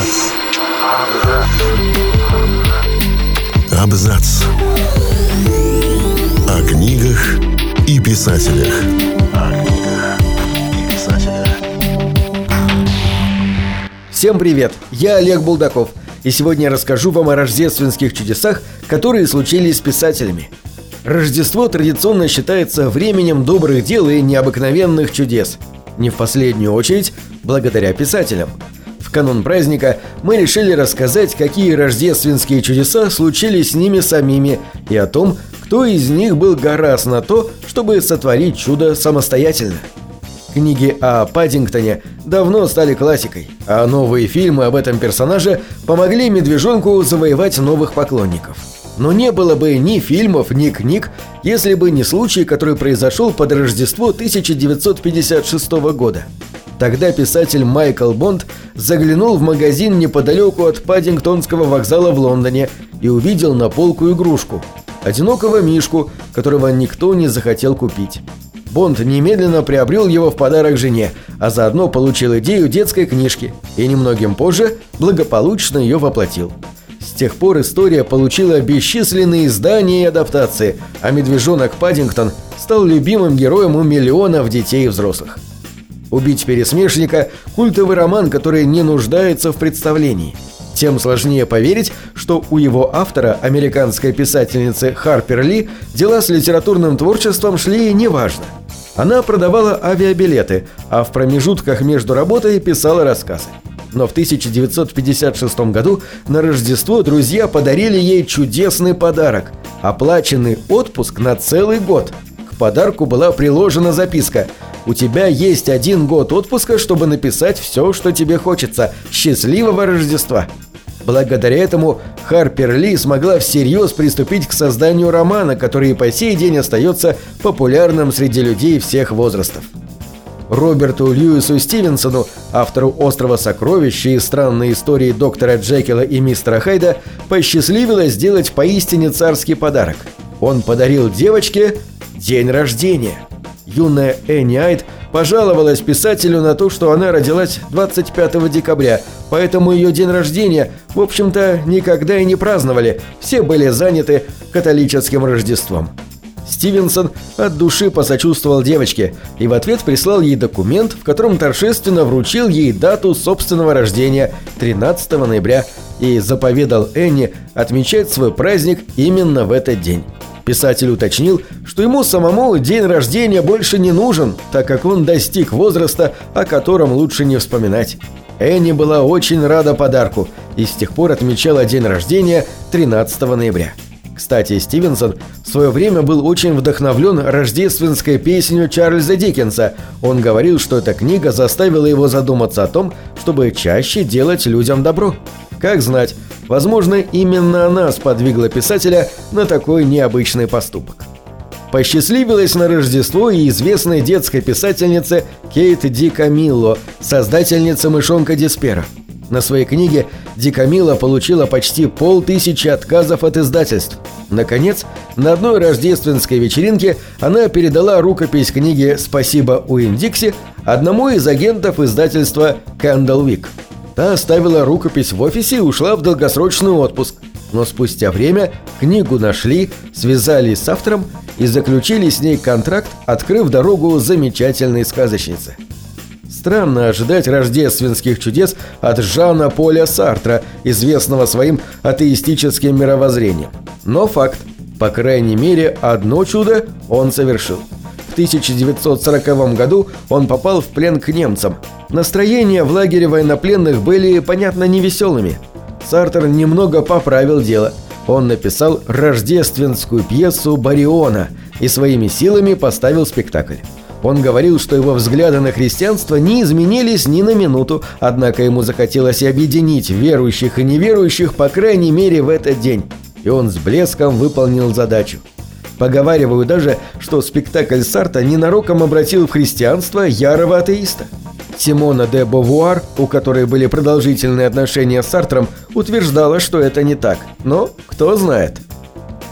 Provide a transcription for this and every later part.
Абзац. Абзац. О книгах и писателях. Всем привет! Я Олег Булдаков, и сегодня я расскажу вам о рождественских чудесах, которые случились с писателями. Рождество традиционно считается временем добрых дел и необыкновенных чудес. Не в последнюю очередь, благодаря писателям. В канун праздника мы решили рассказать, какие рождественские чудеса случились с ними самими и о том, кто из них был гораз на то, чтобы сотворить чудо самостоятельно. Книги о Паддингтоне давно стали классикой, а новые фильмы об этом персонаже помогли медвежонку завоевать новых поклонников. Но не было бы ни фильмов, ни книг, если бы не случай, который произошел под Рождество 1956 года. Тогда писатель Майкл Бонд заглянул в магазин неподалеку от Паддингтонского вокзала в Лондоне и увидел на полку игрушку – одинокого мишку, которого никто не захотел купить. Бонд немедленно приобрел его в подарок жене, а заодно получил идею детской книжки и немногим позже благополучно ее воплотил. С тех пор история получила бесчисленные издания и адаптации, а медвежонок Паддингтон стал любимым героем у миллионов детей и взрослых. «Убить пересмешника» – культовый роман, который не нуждается в представлении. Тем сложнее поверить, что у его автора, американской писательницы Харпер Ли, дела с литературным творчеством шли неважно. Она продавала авиабилеты, а в промежутках между работой писала рассказы. Но в 1956 году на Рождество друзья подарили ей чудесный подарок – оплаченный отпуск на целый год. К подарку была приложена записка «У тебя есть один год отпуска, чтобы написать все, что тебе хочется. Счастливого Рождества!» Благодаря этому Харпер Ли смогла всерьез приступить к созданию романа, который по сей день остается популярным среди людей всех возрастов. Роберту Льюису Стивенсону, автору «Острова сокровищ» и странной истории доктора Джекила и мистера Хайда, посчастливилось сделать поистине царский подарок. Он подарил девочке день рождения. Юная Энни Айт пожаловалась писателю на то, что она родилась 25 декабря, поэтому ее день рождения, в общем-то, никогда и не праздновали, все были заняты католическим Рождеством. Стивенсон от души посочувствовал девочке и в ответ прислал ей документ, в котором торжественно вручил ей дату собственного рождения 13 ноября и заповедал Энни отмечать свой праздник именно в этот день. Писатель уточнил, что ему самому день рождения больше не нужен, так как он достиг возраста, о котором лучше не вспоминать. Энни была очень рада подарку и с тех пор отмечала день рождения 13 ноября. Кстати, Стивенсон в свое время был очень вдохновлен рождественской песней Чарльза Диккенса. Он говорил, что эта книга заставила его задуматься о том, чтобы чаще делать людям добро. Как знать, возможно, именно она сподвигла писателя на такой необычный поступок. Посчастливилась на Рождество и известной детской писательнице Кейт Ди Камилло, создательница «Мышонка Диспера». На своей книге Ди Камилла получила почти полтысячи отказов от издательств. Наконец, на одной рождественской вечеринке она передала рукопись книги «Спасибо Уиндикси» одному из агентов издательства «Кэндалвик». Та оставила рукопись в офисе и ушла в долгосрочный отпуск. Но спустя время книгу нашли, связались с автором и заключили с ней контракт, открыв дорогу замечательной сказочнице. Странно ожидать рождественских чудес от Жана Поля Сартра, известного своим атеистическим мировоззрением. Но факт. По крайней мере, одно чудо он совершил. В 1940 году он попал в плен к немцам. Настроения в лагере военнопленных были, понятно, невеселыми. Сартер немного поправил дело. Он написал рождественскую пьесу «Бариона» и своими силами поставил спектакль. Он говорил, что его взгляды на христианство не изменились ни на минуту, однако ему захотелось объединить верующих и неверующих, по крайней мере, в этот день. И он с блеском выполнил задачу. Поговариваю даже, что спектакль Сарта ненароком обратил в христианство ярого атеиста. Симона де Бовуар, у которой были продолжительные отношения с Сартром, утверждала, что это не так. Но кто знает.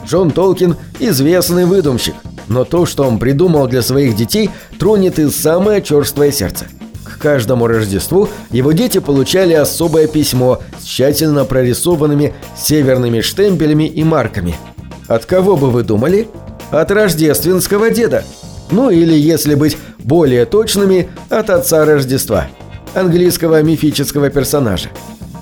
Джон Толкин – известный выдумщик но то, что он придумал для своих детей, тронет и самое черствое сердце. К каждому Рождеству его дети получали особое письмо с тщательно прорисованными северными штемпелями и марками. От кого бы вы думали? От рождественского деда. Ну или, если быть более точными, от отца Рождества, английского мифического персонажа.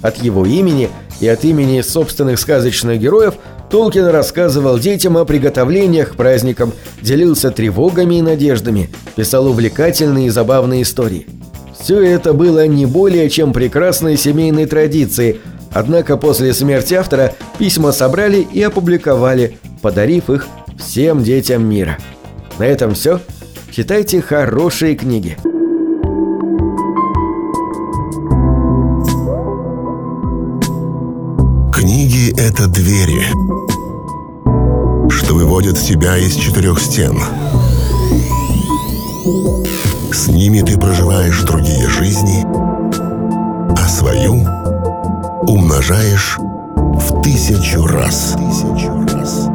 От его имени и от имени собственных сказочных героев Толкин рассказывал детям о приготовлениях к праздникам, делился тревогами и надеждами, писал увлекательные и забавные истории. Все это было не более чем прекрасной семейной традицией, однако после смерти автора письма собрали и опубликовали, подарив их всем детям мира. На этом все. Читайте хорошие книги. Книги — это двери, что выводят тебя из четырех стен. С ними ты проживаешь другие жизни, а свою умножаешь в тысячу раз. Тысячу раз.